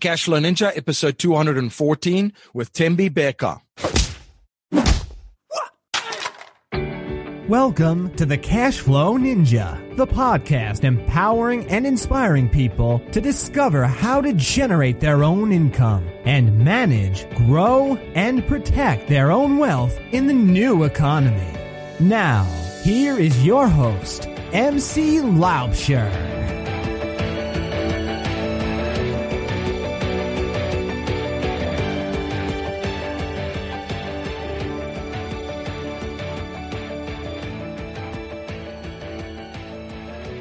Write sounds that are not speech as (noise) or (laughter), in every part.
Cashflow Ninja, episode 214 with Thembi Bheka. Welcome to the Cashflow Ninja, the podcast empowering and inspiring people to discover how to generate their own income and manage, grow, and protect their own wealth in the new economy. Now, here is your host, MC Laubscher.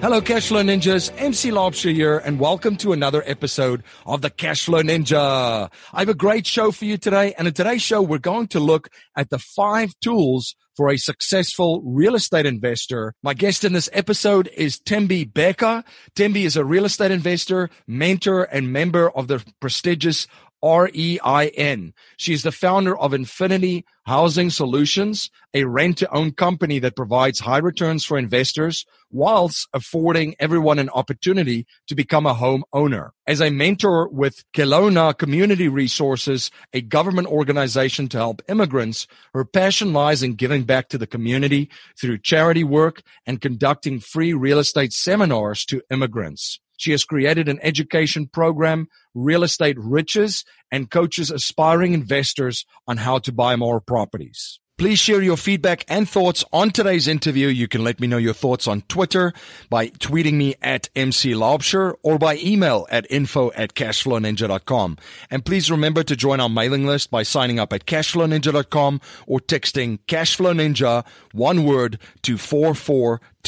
Hello, Cashflow Ninjas. MC Laubscher here, and welcome to another episode of the Cashflow Ninja. I have a great show for you today, and in today's show, we're going to look at the five tools for a successful real estate investor. My guest in this episode is Thembi Bheka. Thembi is a real estate investor, mentor, and member of the prestigious REIN. She is the founder of Infinity Housing Solutions, a rent to own company that provides high returns for investors whilst affording everyone an opportunity to become a home owner. As a mentor with Kelowna Community Resources, a government organization to help immigrants, her passion lies in giving back to the community through charity work and conducting free real estate seminars to immigrants. She has created an education program, Real Estate Riches, and coaches aspiring investors on how to buy more properties. Please share your feedback and thoughts on today's interview. You can let me know your thoughts on Twitter by tweeting me at MC Laubscher or by email at info at cashflowninja.com. And please remember to join our mailing list by signing up at cashflowninja.com or texting Cashflow Ninja, one word, to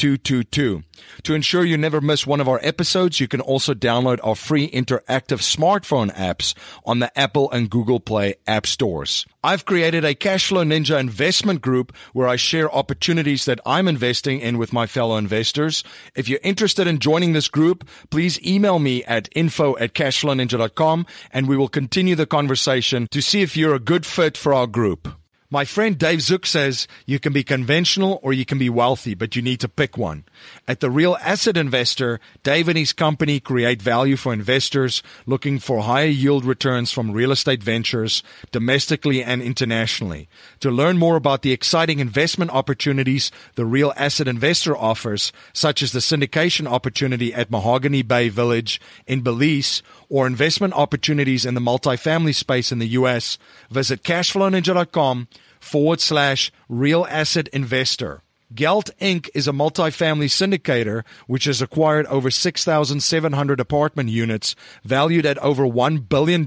44222. To ensure you never miss one of our episodes, you can also download our free interactive smartphone apps on the Apple and Google Play app stores. I've created a Cashflow Ninja investment group where I share opportunities that I'm investing in with my fellow investors. If you're interested in joining this group, please email me at info at cashflowninja.com and we will continue the conversation to see if you're a good fit for our group. My friend Dave Zook says you can be conventional or you can be wealthy, but you need to pick one. At the Real Asset Investor, Dave and his company create value for investors looking for higher yield returns from real estate ventures domestically and internationally. To learn more about the exciting investment opportunities the Real Asset Investor offers, such as the syndication opportunity at Mahogany Bay Village in Belize or investment opportunities in the multifamily space in the U.S., visit cashflowninja.com forward slash real asset investor. Gelt Inc. is a multifamily syndicator which has acquired over 6,700 apartment units valued at over $1 billion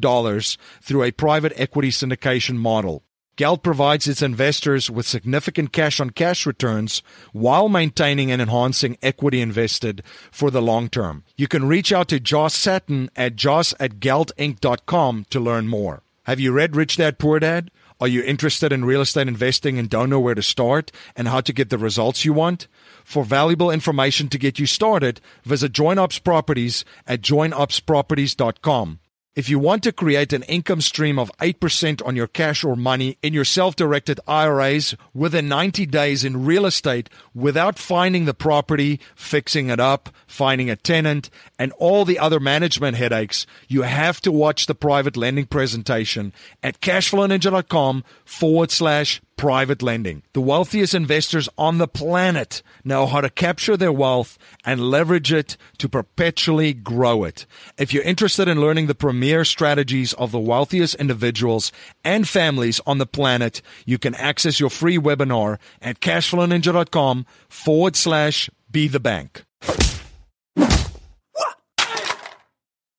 through a private equity syndication model. Gelt provides its investors with significant cash on cash returns while maintaining and enhancing equity invested for the long term. You can reach out to Josh Satin at josh at to learn more. Have you read Rich Dad Poor Dad? Are you interested in real estate investing and don't know where to start and how to get the results you want? For valuable information to get you started, visit JoinUps Properties at joinupsproperties.com. If you want to create an income stream of 8% on your cash or money in your self directed IRAs within 90 days in real estate without finding the property, fixing it up, finding a tenant, and all the other management headaches, you have to watch the private lending presentation at cashflowninja.com forward slash private lending. The wealthiest investors on the planet know how to capture their wealth and leverage it to perpetually grow it. If you're interested in learning the premier strategies of the wealthiest individuals and families on the planet, you can access your free webinar at cashflowninja.com forward slash be the bank.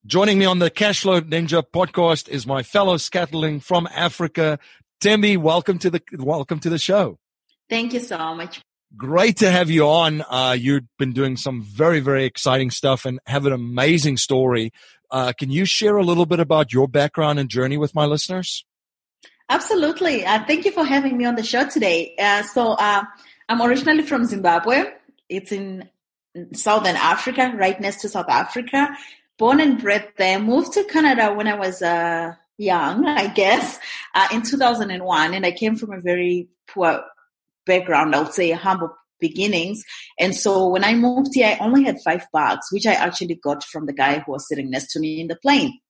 Joining me on the Cashflow Ninja podcast is my fellow scatterling from Africa, Thembi, welcome to the welcome to the show. Thank you so much. Great to have you on. Uh, you've been doing some very, very exciting stuff and have an amazing story. Uh, can you share a little bit about your background and journey with my listeners? Absolutely. Uh, thank you for having me on the show today. Uh, so, uh, I'm originally from Zimbabwe. It's in Southern Africa, right next to South Africa. Born and bred there. Moved to Canada when I was uh, young, (laughs) I guess, uh, in 2001. And I came from a very poor background, I would say humble beginnings. And so when I moved here, I only had five bucks, which I actually got from the guy who was sitting next to me in the plane.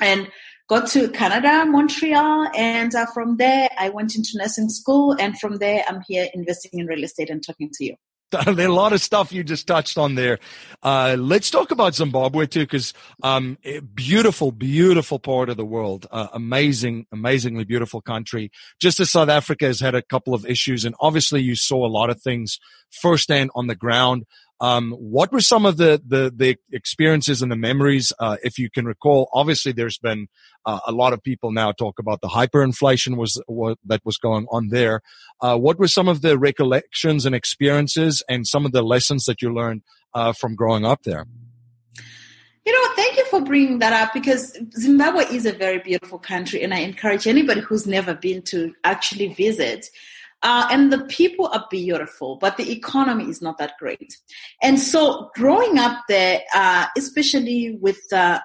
and got to Canada, Montreal, and uh, from there I went into nursing school, and from there I'm here investing in real estate and talking to you. (laughs) A lot of stuff you just touched on there. Uh, let's talk about Zimbabwe too, because um, beautiful, beautiful part of the world. Uh, amazing, amazingly beautiful country. Just as South Africa has had a couple of issues, and obviously you saw a lot of things firsthand on the ground. Um, what were some of the, the, the experiences and the memories, uh, if you can recall? Obviously, there's been uh, a lot of people now talk about the hyperinflation was what that was going on there. Uh, what were some of the recollections and experiences, and some of the lessons that you learned uh, from growing up there? You know, thank you for bringing that up because Zimbabwe is a very beautiful country, and I encourage anybody who's never been to actually visit. Uh, and the people are beautiful, but the economy is not that great. And so growing up there, uh, especially with uh,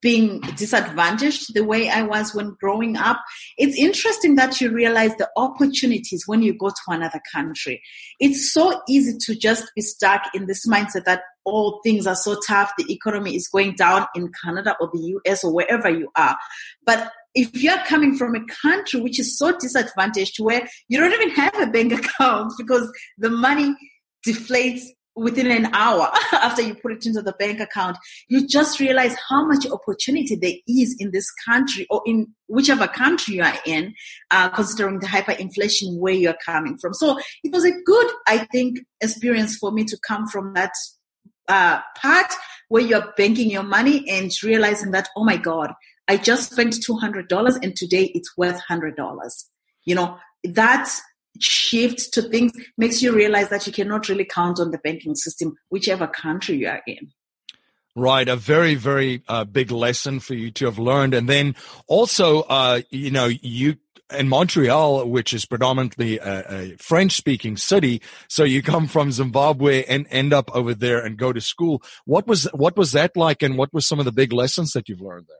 being disadvantaged the way I was when growing up, it's interesting that you realize the opportunities when you go to another country. It's so easy to just be stuck in this mindset that all things are so tough, the economy is going down in Canada or the US or wherever you are. But if you're coming from a country which is so disadvantaged where you don't even have a bank (laughs) account because the money deflates within an hour (laughs) after you put it into the bank account, you just realize how much opportunity there is in this country or in whichever country you are in, uh, considering the hyperinflation where you're coming from. So it was a good, I think, experience for me to come from that uh, part where you're banking your money and realizing that, oh my God, I just spent $200 and today it's worth $100. You know, that shift to things makes you realize that you cannot really count on the banking system, whichever country you are in. Right, a very, very uh, big lesson for you to have learned, and then also, uh, you know, you in Montreal, which is predominantly a, a French-speaking city, so you come from Zimbabwe and end up over there and go to school. What was what was that like, and what were some of the big lessons that you've learned there?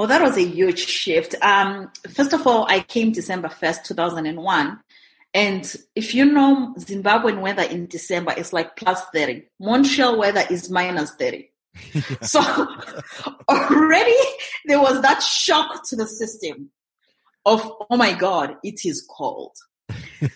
Oh, that was a huge shift. Um, first of all, I came December 1st, 2001. And if you know Zimbabwean weather in December, it's like plus 30. Montreal weather is minus 30. (laughs) so (laughs) already there was that shock to the system of, oh my God, it is cold. (laughs) and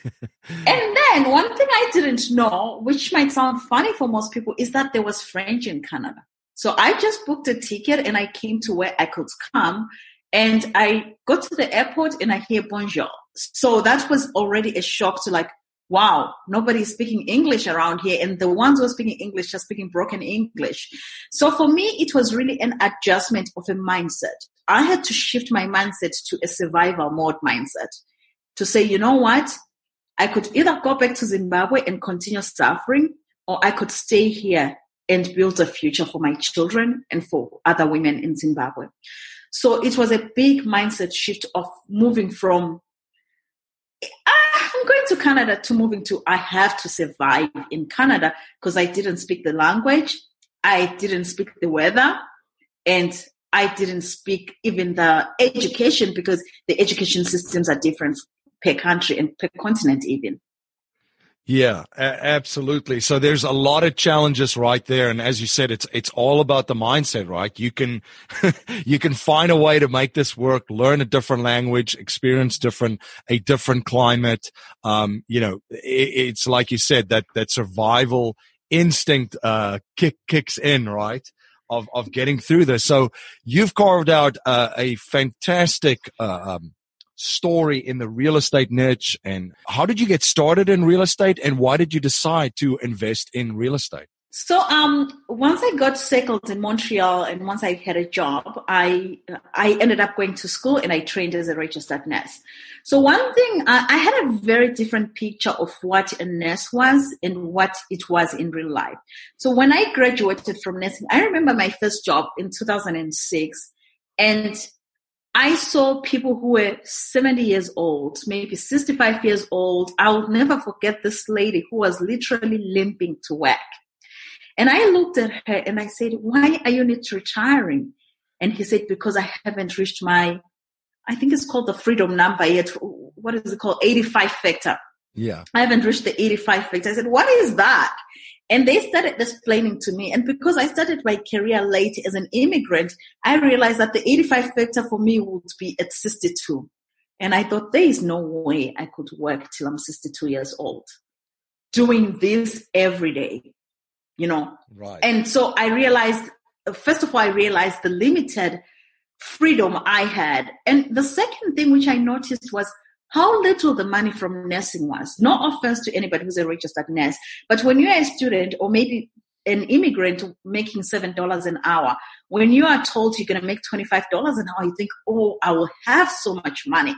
then one thing I didn't know, which might sound funny for most people, is that there was French in Canada. So I just booked a ticket and I came to where I could come. And I got to the airport and I hear bonjour. So that was already a shock to like, wow, nobody's speaking English around here. And the ones who are speaking English are speaking broken English. So for me, it was really an adjustment of a mindset. I had to shift my mindset to a survival mode mindset to say, you know what? I could either go back to Zimbabwe and continue suffering, or I could stay here and build a future for my children and for other women in Zimbabwe. So it was a big mindset shift of moving from ah, I'm going to Canada to moving to I have to survive in Canada because I didn't speak the language, I didn't speak the weather, and I didn't speak even the education because the education systems are different per country and per continent even. Yeah, a- absolutely. So there's a lot of challenges right there. And as you said, it's, it's all about the mindset, right? You can, (laughs) you can find a way to make this work, learn a different language, experience different, a different climate. Um, you know, it, it's like you said, that, that survival instinct, uh, kick, kicks in, right? Of, of getting through this. So you've carved out uh, a fantastic, uh, um, story in the real estate niche and how did you get started in real estate and why did you decide to invest in real estate? So um, once I got settled in Montreal and once I had a job, I I ended up going to school and I trained as a registered nurse. So one thing I, I had a very different picture of what a nurse was and what it was in real life. So when I graduated from nursing, I remember my first job in 2006, and I saw people who were 70 years old, maybe 65 years old. I will never forget this lady who was literally limping to work. And I looked at her and I said, Why are you not retiring? And he said, Because I haven't reached my, I think it's called the freedom number yet. What is it called? 85 factor. Yeah. I haven't reached the 85 factor. I said, What is that? And they started explaining to me. And because I started my career late as an immigrant, I realized that the 85 factor for me would be at 62. And I thought, there is no way I could work till I'm 62 years old doing this every day, you know? Right. And so I realized, first of all, I realized the limited freedom I had. And the second thing which I noticed was how little the money from nursing was. No offense to anybody who's a registered nurse, but when you're a student or maybe an immigrant making seven dollars an hour, when you are told you're going to make twenty five dollars an hour, you think, "Oh, I will have so much money."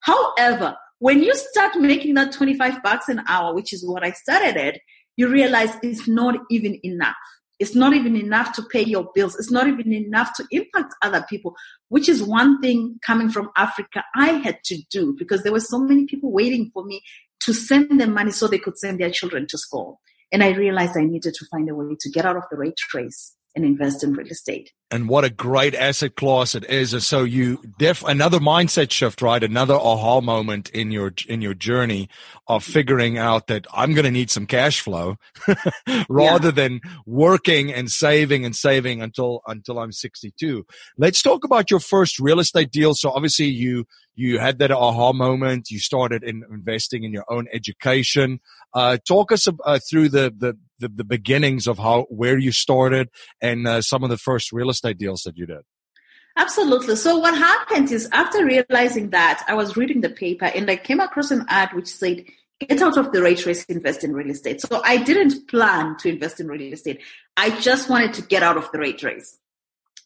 However, when you start making that twenty five bucks an hour, which is what I started at, you realize it's not even enough. It's not even enough to pay your bills. It's not even enough to impact other people, which is one thing coming from Africa I had to do because there were so many people waiting for me to send them money so they could send their children to school. And I realized I needed to find a way to get out of the rat race and invest in real estate. And what a great asset class it is. And so you def another mindset shift, right? Another aha moment in your in your journey of figuring out that I'm going to need some cash flow (laughs) rather yeah. than working and saving and saving until until I'm 62. Let's talk about your first real estate deal. So obviously you you had that aha moment. You started in investing in your own education. Uh, talk us uh, through the, the, the the beginnings of how where you started and uh, some of the first real estate deals that you did. Absolutely. So what happened is after realizing that, I was reading the paper and I came across an ad which said, "Get out of the rat race, invest in real estate." So I didn't plan to invest in real estate. I just wanted to get out of the rat race.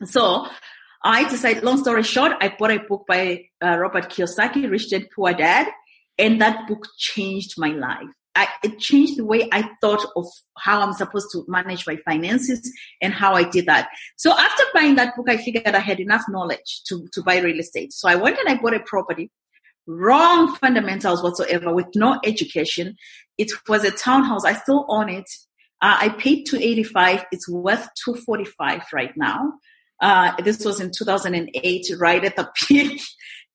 So I decided, long story short, I bought a book by uh, Robert Kiyosaki, Rich Dad Poor Dad, and that book changed my life. I, it changed the way I thought of how I'm supposed to manage my finances and how I did that. So after buying that book, I figured I had enough knowledge to, to buy real estate. So I went and I bought a property, wrong fundamentals whatsoever, with no education. It was a townhouse. I still own it. Uh, I paid 285. It's worth 245 right now. Uh, this was in 2008, right at the (laughs) peak.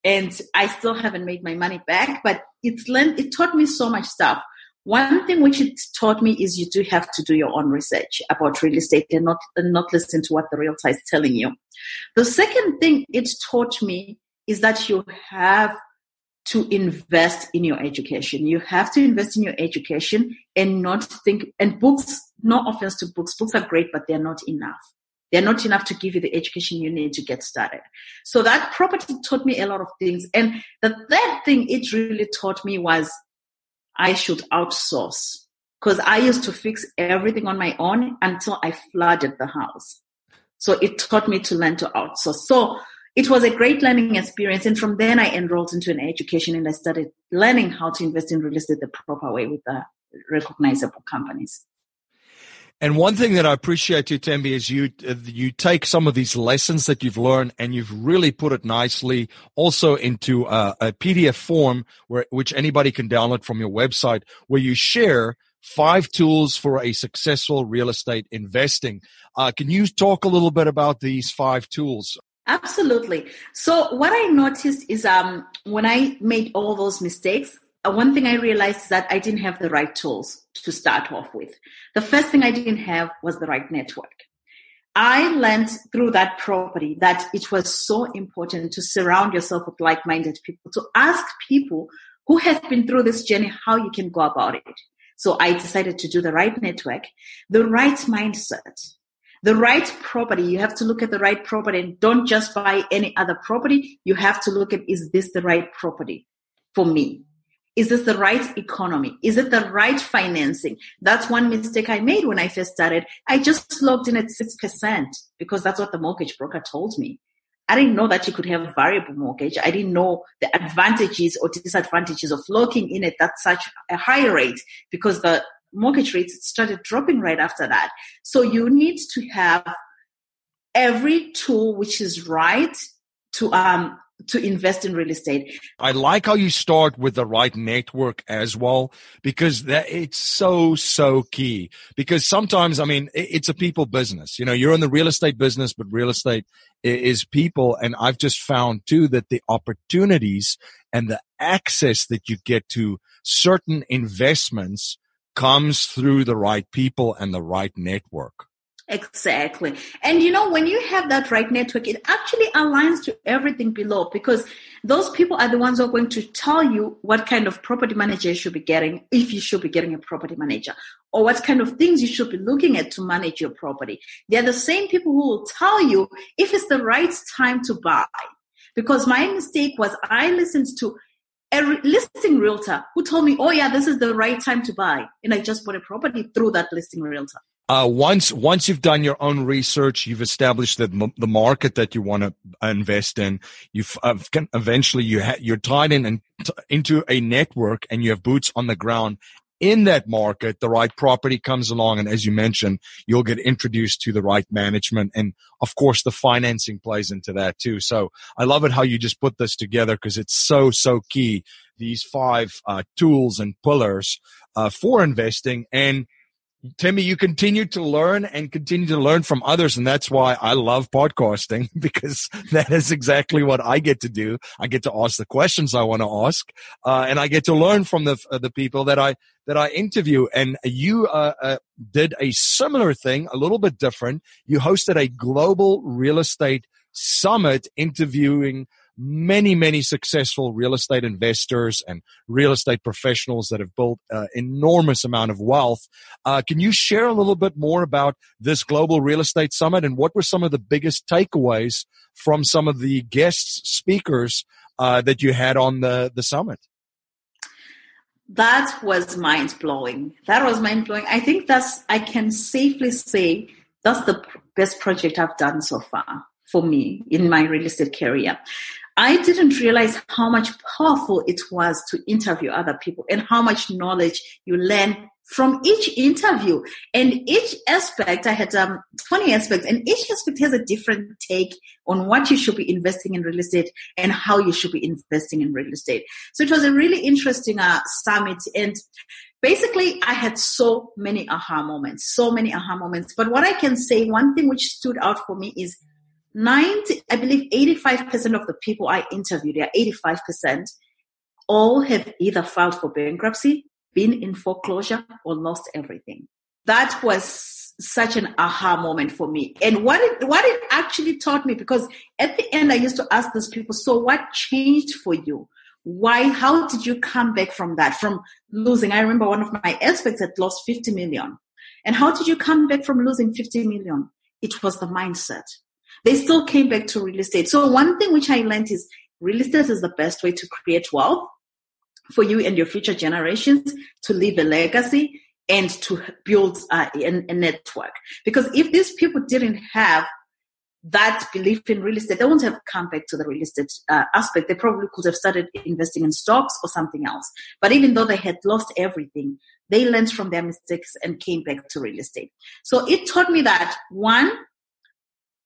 And I still haven't made my money back, but it's learned, it taught me so much stuff. One thing which it taught me is you do have to do your own research about real estate and not, and not listen to what the realtor is telling you. The second thing it taught me is that you have to invest in your education. You have to invest in your education and not think, and books, no offense to books, books are great, but they're not enough. They're not enough to give you the education you need to get started. So that property taught me a lot of things. And the third thing it really taught me was I should outsource because I used to fix everything on my own until I flooded the house. So it taught me to learn to outsource. So it was a great learning experience. And from then I enrolled into an education and I started learning how to invest in real estate the proper way with the recognizable companies. And one thing that I appreciate you, Thembi, is you uh, you take some of these lessons that you've learned and you've really put it nicely also into a, a PDF form where which anybody can download from your website, where you share five tools for a successful real estate investing. Uh, can you talk a little bit about these five tools? Absolutely. So what I noticed is um, when I made all those mistakes, Uh, one thing I realized is that I didn't have the right tools to start off with. The first thing I didn't have was the right network. I learned through that property that it was so important to surround yourself with like minded people, to ask people who have been through this journey how you can go about it. So I decided to do the right network, the right mindset, the right property. You have to look at the right property and don't just buy any other property. You have to look at is this the right property for me? Is this the right economy? Is it the right financing? That's one mistake I made when I first started. I just logged in at 6% because that's what the mortgage broker told me. I didn't know that you could have a variable mortgage. I didn't know the advantages or disadvantages of locking in at that such a high rate because the mortgage rates started dropping right after that. So you need to have every tool which is right to um, to invest in real estate. I like how you start with the right network as well, because that it's so, so key. Because sometimes, I mean, it's a people business. You know, you're in the real estate business, but real estate is people. And I've just found too that the opportunities and the access that you get to certain investments comes through the right people and the right network. Exactly. And you know, when you have that right network, it actually aligns to everything below because those people are the ones who are going to tell you what kind of property manager you should be getting, if you should be getting a property manager, or what kind of things you should be looking at to manage your property. They're the same people who will tell you if it's the right time to buy. Because my mistake was I listened to a listing realtor who told me, oh yeah, this is the right time to buy. And I just bought a property through that listing realtor uh, once once you've done your own research, you've established that m- the market that you want to invest in. You've uh, eventually you ha- you're tied in and t- into a network, and you have boots on the ground in that market. The right property comes along, and as you mentioned, you'll get introduced to the right management, and of course, the financing plays into that too. So I love it how you just put this together because it's so so key. These five uh, tools and pillars uh, for investing and Thembi, you continue to learn and continue to learn from others. And that's why I love podcasting (laughs) because that is exactly what I get to do. I get to ask the questions I want to ask. Uh, and I get to learn from the, uh, the people that I, that I interview. And you, uh, uh, did a similar thing, a little bit different. You hosted a global real estate summit interviewing many, many successful real estate investors and real estate professionals that have built uh, enormous amount of wealth. Uh, can you share a little bit more about this global real estate summit and what were some of the biggest takeaways from some of the guest speakers uh, that you had on the, the summit? That was mind blowing. That was mind blowing. I think that's, I can safely say that's the best project I've done so far for me in my real estate career. I didn't realize how much powerful it was to interview other people and how much knowledge you learn from each interview. And each aspect, I had um, 20 aspects, and each aspect has a different take on what you should be investing in real estate and how you should be investing in real estate. So it was a really interesting uh, summit. And basically, I had so many aha moments, so many aha moments. But what I can say, one thing which stood out for me is 90, I believe 85% of the people I interviewed, they are 85%, all have either filed for bankruptcy, been in foreclosure, or lost everything. That was such an aha moment for me. And what it, what it actually taught me, because at the end I used to ask those people, so what changed for you? Why, how did you come back from that, from losing? I remember one of my experts had lost 50 million. And how did you come back from losing 50 million? It was the mindset they still came back to real estate. So one thing which I learned is real estate is the best way to create wealth for you and your future generations to leave a legacy and to build uh, a, a network. Because if these people didn't have that belief in real estate, they wouldn't have come back to the real estate uh, aspect. They probably could have started investing in stocks or something else. But even though they had lost everything, they learned from their mistakes and came back to real estate. So it taught me that one,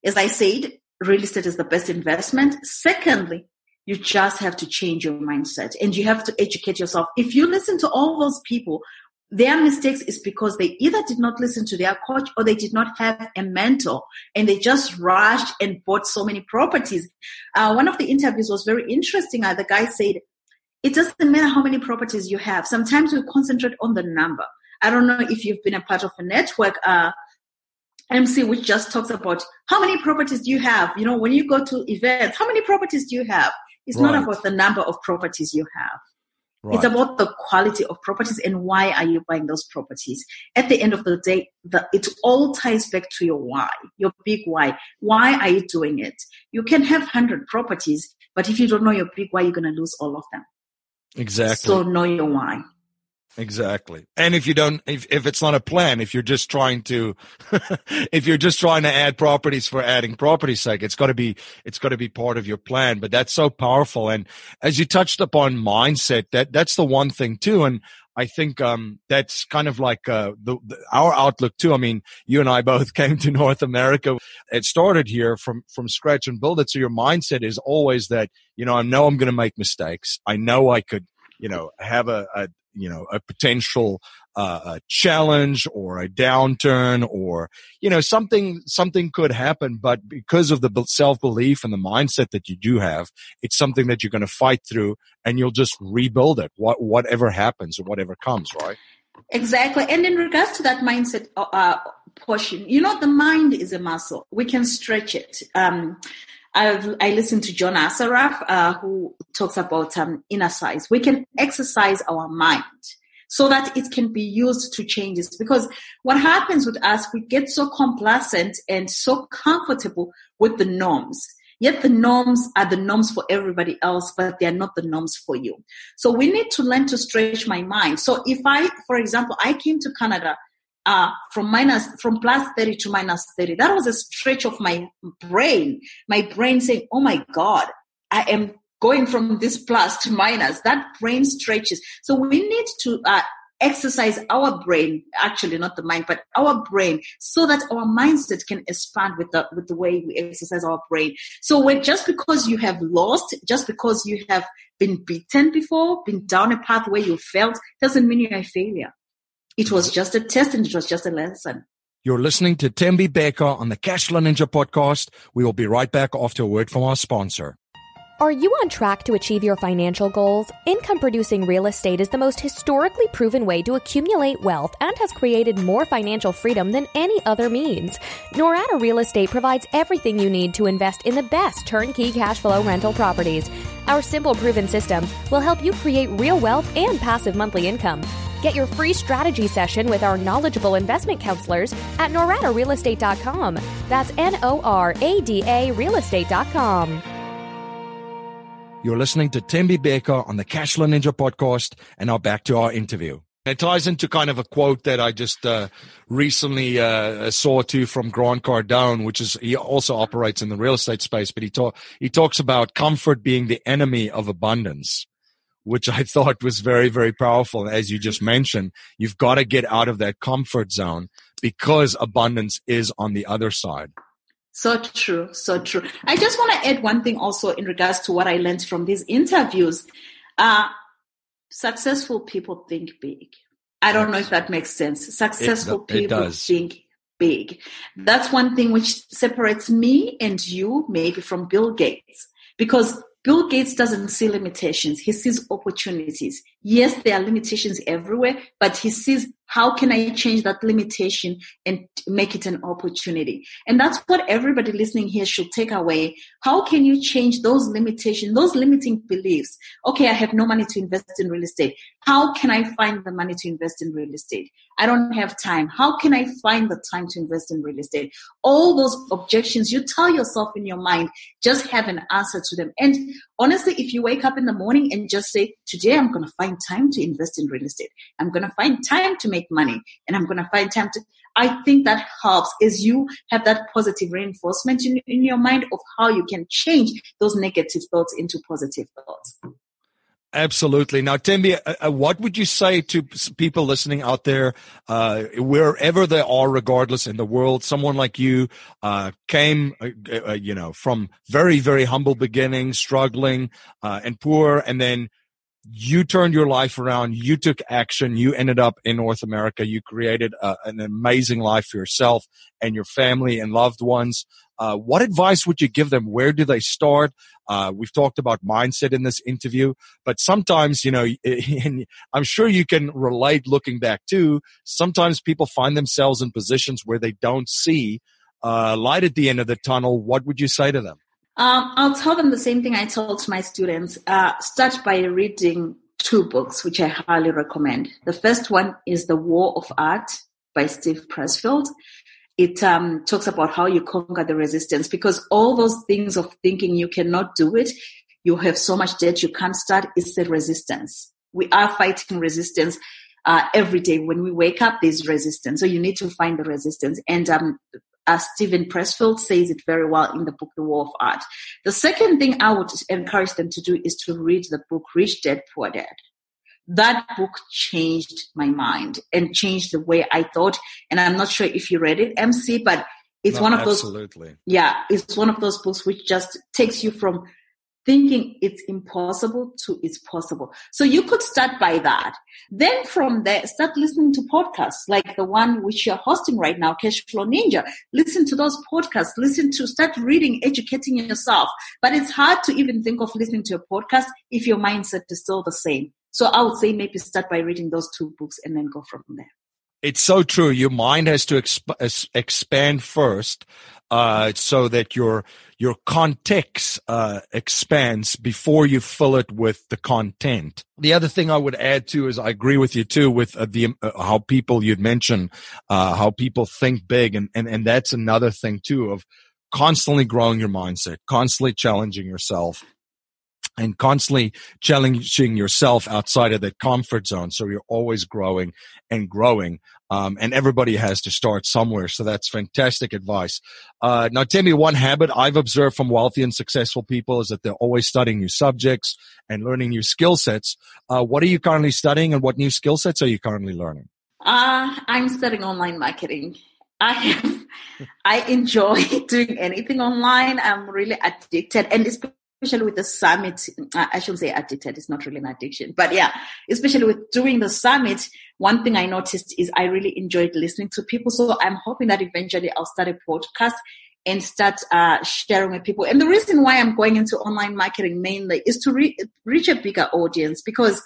as I said, real estate is the best investment. Secondly, you just have to change your mindset and you have to educate yourself. If you listen to all those people, their mistakes is because they either did not listen to their coach or they did not have a mentor and they just rushed and bought so many properties. Uh, one of the interviews was very interesting. Uh, the guy said, it doesn't matter how many properties you have. Sometimes we concentrate on the number. I don't know if you've been a part of a network. Uh, MC, which just talks about how many properties do you have? You know, when you go to events, how many properties do you have? It's right. not about the number of properties you have. Right. It's about the quality of properties and why are you buying those properties. At the end of the day, the, it all ties back to your why, your big why. Why are you doing it? You can have 100 properties, but if you don't know your big why, you're going to lose all of them. Exactly. So know your why. Exactly. And if you don't, if, if it's not a plan, if you're just trying to, (laughs) if you're just trying to add properties for adding property sake, it's got to be, it's got to be part of your plan. But that's so powerful. And as you touched upon mindset, that, that's the one thing too. And I think, um, that's kind of like, uh, the, the, our outlook too. I mean, you and I both (laughs) came to North America. It started here from, from scratch and build it. So your mindset is always that, you know, I know I'm going to make mistakes. I know I could, you know, have a, a, you know, a potential uh, a challenge or a downturn or, you know, something, something could happen. But because of the self belief and the mindset that you do have, it's something that you're going to fight through and you'll just rebuild it, what, whatever happens or whatever comes, right? Exactly. And in regards to that mindset uh, uh, portion, you know, the mind is a muscle. We can stretch it. Um, I've, I listened to John Assaraf, uh, who talks about um, innercise. We can exercise our mind so that it can be used to change this. Because what happens with us, we get so complacent and so comfortable with the norms. Yet the norms are the norms for everybody else, but they are not the norms for you. So we need to learn to stretch my mind. So if I, for example, I came to Canada uh, from minus from plus 30 to minus 30 that was a stretch of my brain. My brain saying oh my god i am going from this plus to minus. That brain stretches. So we need to uh, exercise our brain actually not the mind but our brain so that our mindset can expand with the with the way we exercise our brain. So when just because you have lost just because you have been beaten before been down a path where you failed doesn't mean you're a failure it was just a test and it was just a lesson. You're listening to Thembi Bheka on the Cashflow Ninja podcast. We will be right back after a word from our sponsor. Are you on track to achieve your financial goals? Income producing real estate is the most historically proven way to accumulate wealth and has created more financial freedom than any other means. Norada Real Estate provides everything you need to invest in the best turnkey cash flow rental properties. Our simple proven system will help you create real wealth and passive monthly income. Get your free strategy session with our knowledgeable investment counselors at noradarealestate.com. That's N O R A D A realestate.com. You're listening to Thembi Bheka on the Cashflow Ninja podcast, and now back to our interview. It ties into kind of a quote that I just uh, recently uh, saw too from Grant Cardone, which is he also operates in the real estate space, but he talk he talks about comfort being the enemy of abundance which I thought was very, very powerful. As you just mentioned, you've got to get out of that comfort zone because abundance is on the other side. So true, so true. I just want to add one thing also in regards to what I learned from these interviews. Uh, successful people think big. I don't know if that makes sense. Successful it, it people does. think big. That's one thing which separates me and you maybe from Bill Gates because Bill Gates doesn't see limitations. He sees opportunities. Yes, there are limitations everywhere, but he sees how can I change that limitation and make it an opportunity? And that's what everybody listening here should take away. How can you change those limitations, those limiting beliefs? Okay, I have no money to invest in real estate. How can I find the money to invest in real estate? I don't have time. How can I find the time to invest in real estate? All those objections you tell yourself in your mind, just have an answer to them. And honestly, if you wake up in the morning and just say, today I'm going to find time to invest in real estate. I'm going to find time to make money and I'm going to find time to. I think that helps as you have that positive reinforcement in, in your mind of how you can change those negative thoughts into positive thoughts. Absolutely. Now, Thembi, uh, uh, what would you say to people listening out there, uh, wherever they are, regardless in the world? Someone like you uh, came, uh, uh, you know, from very, very humble beginnings, struggling and poor, and then you turned your life around. You took action. You ended up in North America. You created a, an amazing life for yourself and your family and loved ones. Uh, what advice would you give them? Where do they start? Uh, we've talked about mindset in this interview, but sometimes, you know, (laughs) I'm sure you can relate looking back too. Sometimes people find themselves in positions where they don't see uh, light at the end of the tunnel. What would you say to them? Um, I'll tell them the same thing I told my students. Uh, start by reading two books, which I highly recommend. The first one is The War of Art by Steve Pressfield. It um, talks about how you conquer the resistance because all those things of thinking you cannot do it, you have so much debt you can't start, it's the resistance. We are fighting resistance. Uh, every day when we wake up, there's resistance. So you need to find the resistance. And um, Uh, as Steven Pressfield says it very well in the book The War of Art. The second thing I would encourage them to do is to read the book Rich Dad Poor Dad. That book changed my mind and changed the way I thought. And I'm not sure if you read it, MC, but it's no, one of absolutely. those. Absolutely. Yeah, it's one of those books which just takes you from thinking it's impossible to it's possible. So you could start by that. Then from there, start listening to podcasts like the one which you're hosting right now, Cashflow Ninja. Listen to those podcasts. Listen to, start reading, educating yourself. But it's hard to even think of listening to a podcast if your mindset is still the same. So I would say maybe start by reading those two books and then go from there. It's so true. Your mind has to exp- expand first, uh, so that your your context uh, expands before you fill it with the content. The other thing I would add to is I agree with you too with uh, the uh, how people you'd mentioned uh, how people think big, and, and and that's another thing too of constantly growing your mindset, constantly challenging yourself and constantly challenging yourself outside of that comfort zone. So you're always growing and growing. Um, and everybody has to start somewhere. So that's fantastic advice. Uh, now tell me one habit I've observed from wealthy and successful people is that they're always studying new subjects and learning new skill sets. Uh, what are you currently studying and what new skill sets are you currently learning? Uh, I'm studying online marketing. I have, I enjoy (laughs) doing anything online. I'm really addicted and especially especially with the summit, I shouldn't say addicted, it's not really an addiction, but yeah, especially with doing the summit, one thing I noticed is I really enjoyed listening to people. So I'm hoping that eventually I'll start a podcast and start uh, sharing with people. And the reason why I'm going into online marketing mainly is to re- reach a bigger audience because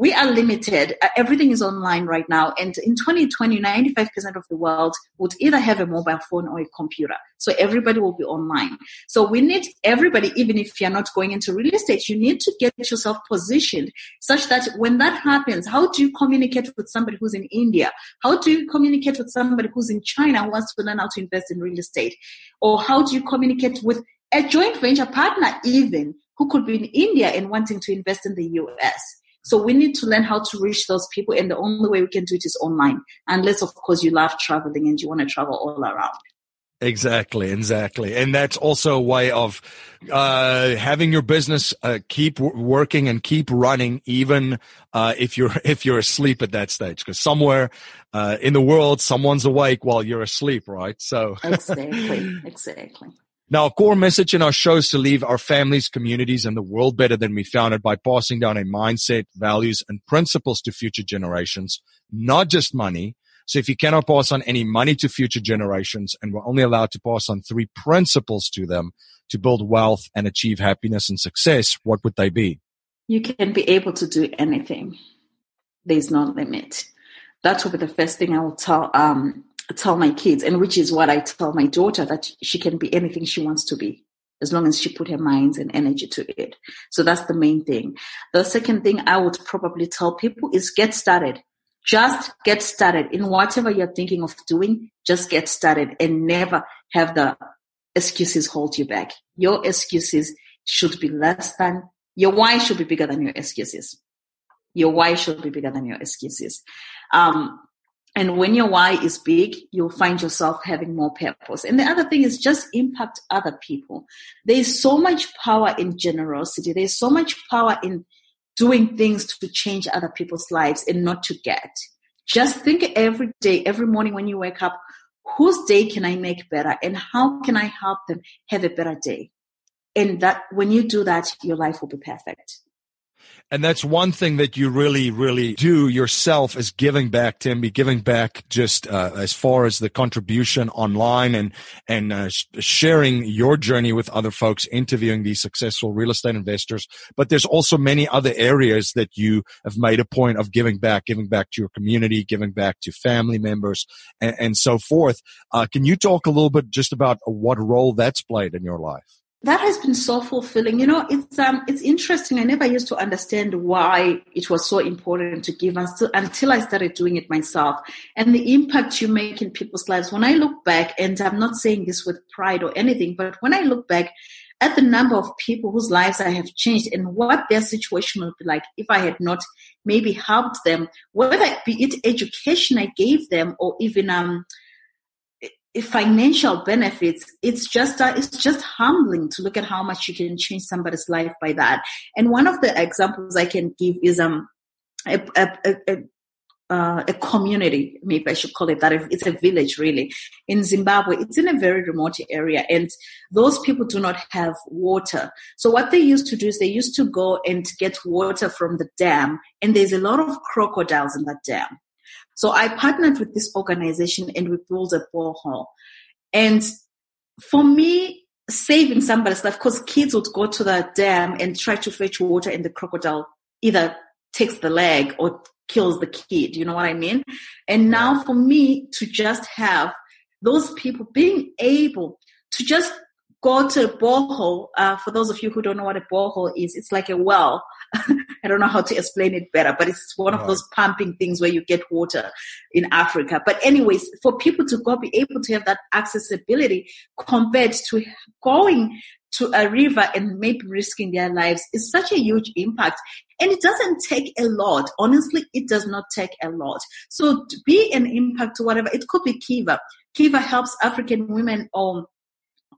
we are limited. Uh, everything is online right now. And in 2020, 95% of the world would either have a mobile phone or a computer. So everybody will be online. So we need everybody, even if you're not going into real estate, you need to get yourself positioned such that when that happens, how do you communicate with somebody who's in India? How do you communicate with somebody who's in China who wants to learn how to invest in real estate? Or how do you communicate with a joint venture partner even who could be in India and wanting to invest in the US? So we need to learn how to reach those people. And the only way we can do it is online. Unless, of course, you love traveling and you want to travel all around. Exactly, exactly. And that's also a way of uh, having your business uh, keep w- working and keep running, even uh, if you're (laughs) if you're asleep at that stage. Because somewhere uh, in the world, someone's awake while you're asleep, right? So (laughs) exactly, exactly. Now, a core message in our show is to leave our families, communities, and the world better than we found it by passing down a mindset, values, and principles to future generations, not just money. So if you cannot pass on any money to future generations and we're only allowed to pass on three principles to them to build wealth and achieve happiness and success, what would they be? You can be able to do anything. There's no limit. That will be the first thing I will tell um, tell my kids, and which is what I tell my daughter that she can be anything she wants to be as long as she put her minds and energy to it. So that's the main thing. The second thing I would probably tell people is get started. Just get started in whatever you're thinking of doing. Just get started and never have the excuses hold you back. Your excuses should be less than your why should be bigger than your excuses. Your why should be bigger than your excuses. Um, and when your why is big, you'll find yourself having more purpose. And the other thing is just impact other people. There's so much power in generosity. There's so much power in doing things to change other people's lives and not to get. Just think every day, every morning when you wake up, whose day can I make better and how can I help them have a better day? And that when you do that, your life will be perfect. And that's one thing that you really, really do yourself is giving back, Thembi, giving back just uh, as far as the contribution online and and uh, sh- sharing your journey with other folks, interviewing these successful real estate investors. But there's also many other areas that you have made a point of giving back, giving back to your community, giving back to family members, and, and so forth. Uh, can you talk a little bit just about what role that's played in your life? That has been so fulfilling. You know, it's um, it's interesting. I never used to understand why it was so important to give until, until I started doing it myself, and the impact you make in people's lives. When I look back, and I'm not saying this with pride or anything, but when I look back at the number of people whose lives I have changed and what their situation would be like if I had not maybe helped them, whether it be it education I gave them or even um financial benefits it's just uh, it's just humbling to look at how much you can change somebody's life by that and one of the examples i can give is um a, a, a, uh, a community, maybe I should call it that. It's a village, really, in Zimbabwe. It's in a very remote area, and those people do not have water. So what they used to do is they used to go and get water from the dam, and there's a lot of crocodiles in that dam. So I partnered with this organization and we built a borehole. And for me, saving somebody's life, because kids would go to the dam and try to fetch water and the crocodile either takes the leg or kills the kid. You know what I mean? And now for me to just have those people being able to just go to a borehole. Uh, for those of you who don't know what a borehole is, it's like a well. (laughs) I don't know how to explain it better, but it's one of those pumping things where you get water in Africa. But anyways, for people to go be able to have that accessibility compared to going to a river and maybe risking their lives is such a huge impact. And it doesn't take a lot. Honestly, it does not take a lot. So to be an impact to whatever, it could be Kiva. Kiva helps African women um,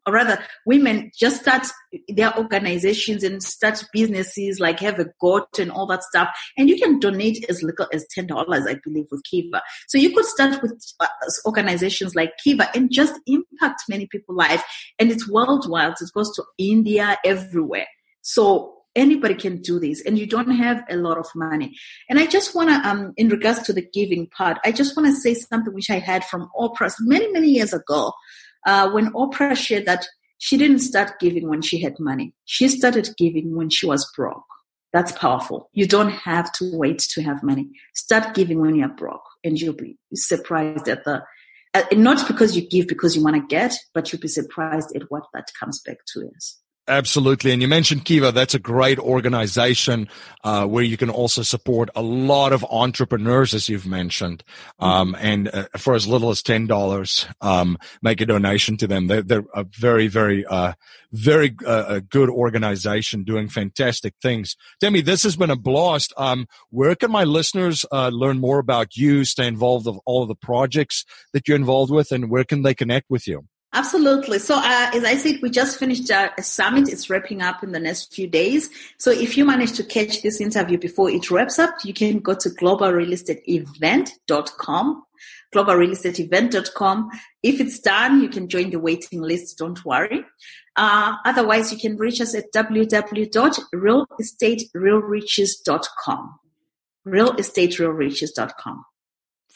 or rather women just start their organizations and start businesses like have a goat and all that stuff. And you can donate as little as $10 i believe with kiva. So you could start with uh, organizations like kiva and just impact many people's life. And it's worldwide. It goes to india everywhere. So anybody can do this. And you don't have a lot of money. And i just want to um in regards to the giving part i just want to say something which i had from oprah many many years ago uh, when Oprah shared that she didn't start giving when she had money. She started giving when she was broke. That's powerful. You don't have to wait to have money. Start giving when you're broke and you'll be surprised at the, uh, not because you give because you want to get, but you'll be surprised at what that comes back to us. Absolutely. And you mentioned Kiva. That's a great organization uh, where you can also support a lot of entrepreneurs, as you've mentioned. Um, mm-hmm. and uh, for as little as $10, um, make a donation to them. They're, they're a very, very, uh, very uh, good organization doing fantastic things. Thembi, this has been a blast. Um, where can my listeners uh, learn more about you, stay involved with all of the projects that you're involved with, and where can they connect with you? Absolutely. So, uh, as I said, we just finished a summit. It's wrapping up in the next few days. So, if you manage to catch this interview before it wraps up, you can go to globalrealestateevent.com, globalrealestateevent.com. If it's done, you can join the waiting list. Don't worry. Uh, otherwise, you can reach us at www.realestaterealriches.com. Realestaterealriches.com.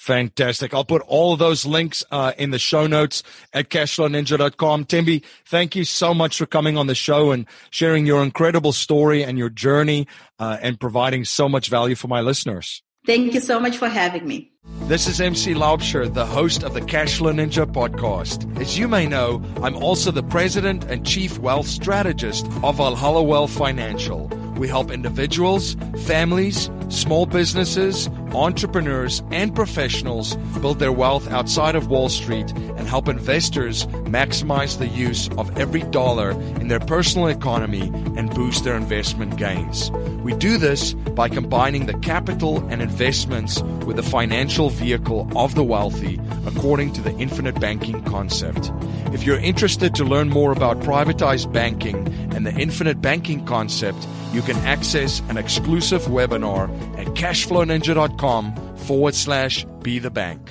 Fantastic. I'll put all of those links uh, in the show notes at cashflowninja.com. Thembi, thank you so much for coming on the show and sharing your incredible story and your journey uh, and providing so much value for my listeners. Thank you so much for having me. This is MC Laubscher, the host of the Cashflow Ninja podcast. As you may know, I'm also the president and chief wealth strategist of Valhalla Wealth Financial. We help individuals, families, small businesses, entrepreneurs, and professionals build their wealth outside of Wall Street and help investors maximize the use of every dollar in their personal economy and boost their investment gains. We do this by combining the capital and investments with the financial vehicle of the wealthy according to the infinite banking concept. If you're interested to learn more about privatized banking and the infinite banking concept, you can access an exclusive webinar at cashflowninja.com forward slash be the bank.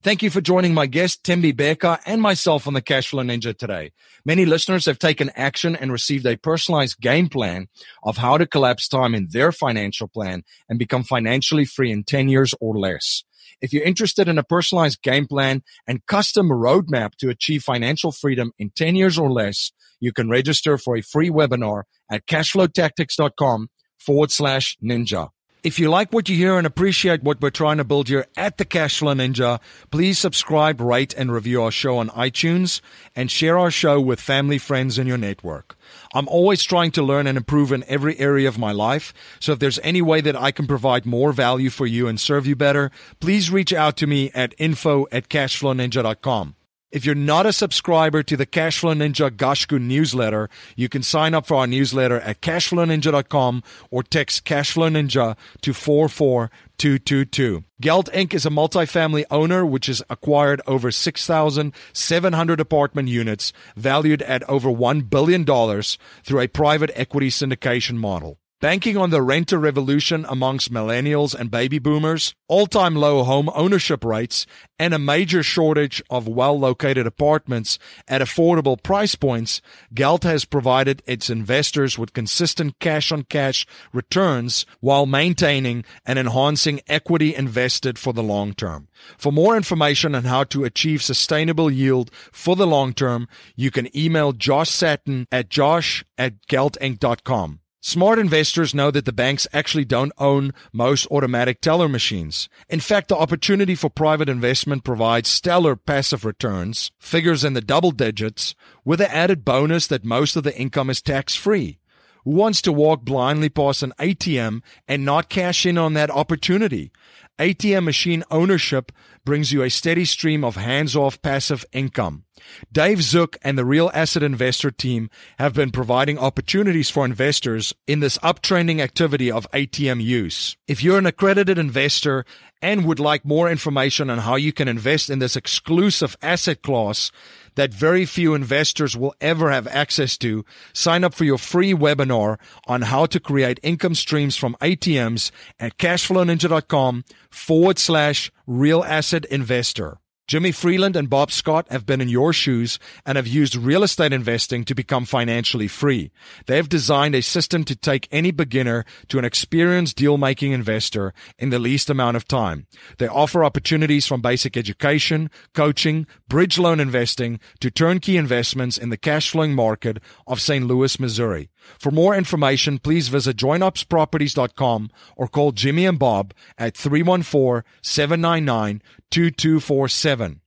Thank you for joining my guest, Thembi Bheka, and myself on the Cashflow Ninja today. Many listeners have taken action and received a personalized game plan of how to collapse time in their financial plan and become financially free in 10 years or less. If you're interested in a personalized game plan and custom roadmap to achieve financial freedom in 10 years or less, you can register for a free webinar at cashflowtactics.com forward slash ninja. If you like what you hear and appreciate what we're trying to build here at the Cashflow Ninja, please subscribe, rate, and review our show on iTunes and share our show with family, friends and your network. I'm always trying to learn and improve in every area of my life. So if there's any way that I can provide more value for you and serve you better, please reach out to me at info at cashflowninja.com. If you're not a subscriber to the Cashflow Ninja Gashku newsletter, you can sign up for our newsletter at cashflowninja.com or text Cashflow Ninja to 44222. Gelt Inc. is a multifamily owner which has acquired over 6,700 apartment units valued at over $1 billion through a private equity syndication model. Banking on the renter revolution amongst millennials and baby boomers, all time low home ownership rates, and a major shortage of well located apartments at affordable price points, Gelt has provided its investors with consistent cash on cash returns while maintaining and enhancing equity invested for the long term. For more information on how to achieve sustainable yield for the long term, you can email Josh Satin at josh at geltinc.com. Smart investors know that the banks actually don't own most automatic teller machines. In fact, the opportunity for private investment provides stellar passive returns, figures in the double digits, with the added bonus that most of the income is tax free. Who wants to walk blindly past an ATM and not cash in on that opportunity? ATM machine ownership brings you a steady stream of hands-off passive income. Dave Zook and the Real Asset Investor team have been providing opportunities for investors in this uptrending activity of ATM use. If you're an accredited investor and would like more information on how you can invest in this exclusive asset class that very few investors will ever have access to, sign up for your free webinar on how to create income streams from ATMs at cashflowninja.com forward slash real asset investor. Jimmy Freeland and Bob Scott have been in your shoes and have used real estate investing to become financially free. They have designed a system to take any beginner to an experienced deal making investor in the least amount of time. They offer opportunities from basic education, coaching, bridge loan investing to turnkey investments in the cash flowing market of St. Louis, Missouri. For more information, please visit joinupsproperties.com or call Jimmy and Bob at 314-799-2247.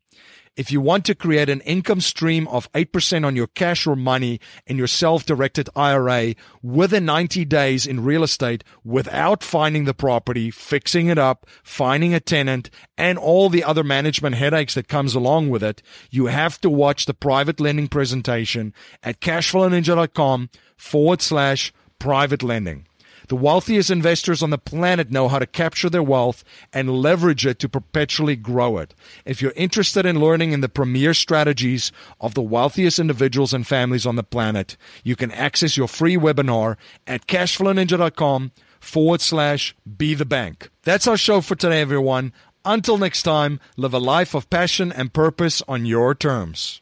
If you want to create an income stream of 8% on your cash or money in your self-directed IRA within 90 days in real estate without finding the property, fixing it up, finding a tenant, and all the other management headaches that comes along with it, you have to watch the private lending presentation at cashflowninja.com forward slash private lending. The wealthiest investors on the planet know how to capture their wealth and leverage it to perpetually grow it. If you're interested in learning in the premier strategies of the wealthiest individuals and families on the planet, you can access your free webinar at cashflowninja.com forward slash be the bank. That's our show for today, everyone. Until next time, live a life of passion and purpose on your terms.